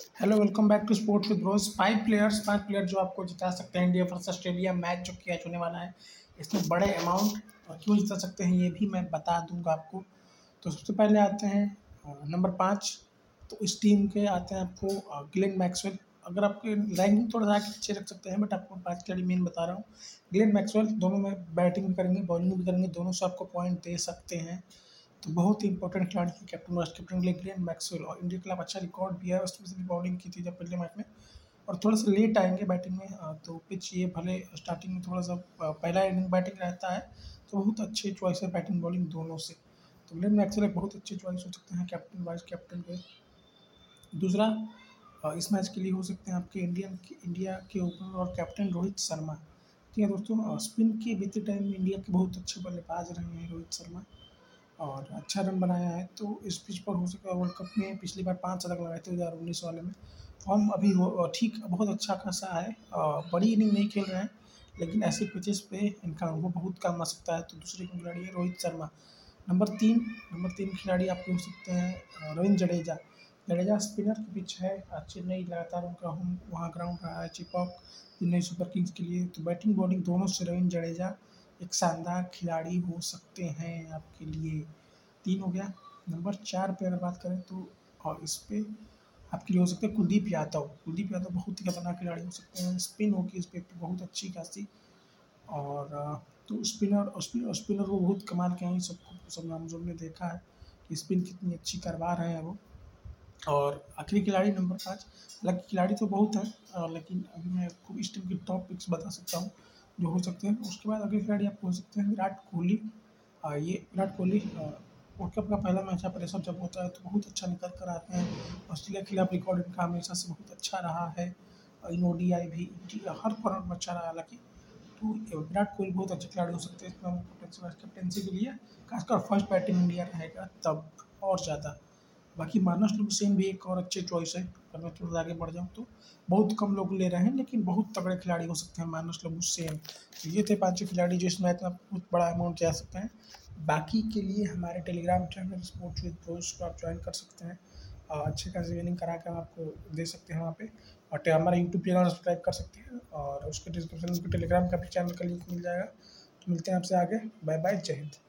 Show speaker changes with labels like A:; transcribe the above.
A: Hello welcome back to sports with bros five players five player जो आपको जिता सकते हैं इंडिया वर्सेस ऑस्ट्रेलिया मैच जो कैच होने वाला है, इसमें बड़े अमाउंट और क्यों जिता सकते हैं, ये भी मैं बता दूँगा आपको। तो सबसे पहले आते हैं नंबर पाँच। तो इस टीम के आते हैं आपको ग्लेन मैक्सवेल अगर आपके रैंकिंग थोड़ा सा अच्छे रख सकते हैं बट आपको पाँच खिलाड़ी मेन बता रहा हूँ। ग्लेन मैक्सवेल दोनों में बैटिंग भी करेंगे बॉलिंग भी करेंगे, दोनों से आपको पॉइंट दे सकते हैं। तो बहुत ही इंपॉर्टेंट खिलाड़ी है कैप्टन वाइस कैप्टन के लिए मैक्सवेल और इंडिया के खिलाफ अच्छा रिकॉर्ड भी है उसमें से भी बॉलिंग की थी जब पहले मैच में। और थोड़ा सा लेट आएँगे बैटिंग में तो पिच ये भले स्टार्टिंग में थोड़ा सा पहला इनिंग बैटिंग रहता है तो बहुत अच्छे चॉइस है बैटिंग बॉलिंग दोनों से। तो ग्लेन मैक्सवेल एक बहुत अच्छे चॉइस हो सकते हैं कैप्टन वाइस कैप्टन के। दूसरा इस मैच के लिए हो सकते हैं आपके इंडियन इंडिया के ओपनर और कैप्टन रोहित शर्मा। ठीक है दोस्तों स्पिन के बीते टाइम में इंडिया के बहुत अच्छे बल्लेबाज रहे हैं रोहित शर्मा। और अच्छा रन बनाया है। तो इस पिच पर हो सका वर्ल्ड कप में पिछली बार पाँच शतक लगाए थे दो हज़ार उन्नीस वाले में। फॉर्म अभी ठीक, बहुत अच्छा खासा है। बड़ी इनिंग नहीं खेल रहे हैं, लेकिन ऐसे पिचेस पे इनका अनुभव बहुत काम आ सकता है। तो दूसरे खिलाड़ी है रोहित शर्मा। नंबर तीन नंबर तीन खिलाड़ी आप हो सकते हैं रविंद्र जडेजा। जडेजा स्पिनर की पिच है। चेन्नई लगातार उनका होम वहाँ ग्राउंड रहा है चिपॉक, चेन्नई सुपर किंग्स के लिए। तो बैटिंग बॉलिंग दोनों से रविंद्र जडेजा एक शानदार खिलाड़ी हो सकते हैं आपके लिए। तीन हो गया। नंबर चार पे अगर बात करें तो और इस पर आपके लिए हो सकते हैं कुलदीप यादव। कुलदीप यादव बहुत ही खतरनाक खिलाड़ी हो सकते हैं। स्पिन होगी इस पर बहुत अच्छी खासी। और तो स्पिनर स्पिनर स्पिनर वो बहुत कमाल के हैं। सबको, सब नाम जो हमने देखा है कि स्पिन कितनी अच्छी करवा रहे हैं वो। और आखिरी खिलाड़ी नंबर पाँच। हालाँकि खिलाड़ी तो बहुत हैं लेकिन अभी मैं खूब इस टीम की टॉप पिक्स बता सकता हूँ। जो हो सकते हैं। उसके बाद अगले खिलाड़ी आप हो सकते हैं विराट कोहली। ये विराट कोहली वर्ल्ड कप का पहला मैच है जब होता है तो बहुत अच्छा निकल कर आते हैं। ऑस्ट्रेलिया के खिलाफ रिकॉर्ड इनका हमेशा से बहुत अच्छा रहा है। इन ओ डी आई भी हर फॉर्मेट में अच्छा रहा हालाँकि तो विराट कोहली बहुत अच्छे खिलाड़ी हो सकते हैं। इसमें कैप्टनसी के लिए, खासकर फ़र्स्ट बैटिंग इंडिया रहेगा, तब और ज़्यादा। बाकी मानस हुसैन भी एक और अच्छे चॉइस है। अगर मैं थोड़ा आगे बढ़ जाऊँ तो। बहुत कम लोग ले रहे हैं, लेकिन बहुत तगड़े खिलाड़ी हो सकते हैं मानस हुसैन तो ये थे पाँचों खिलाड़ी जो इस मैच में बहुत बड़ा अमाउंट जा सकते हैं। बाकी के लिए हमारे Telegram channel sports with pros को आप ज्वाइन कर सकते हैं। अच्छे खासी विनिंग करा कर हम आपको दे सकते हैं वहाँ पे। और हमारा यूट्यूब चैनल सब्सक्राइब कर सकते हैं। और उसके डिस्क्रिप्शन में टेलीग्राम का भी चैनल का लिंक मिल जाएगा। तो मिलते हैं आपसे आगे। बाय बाय जय हिंद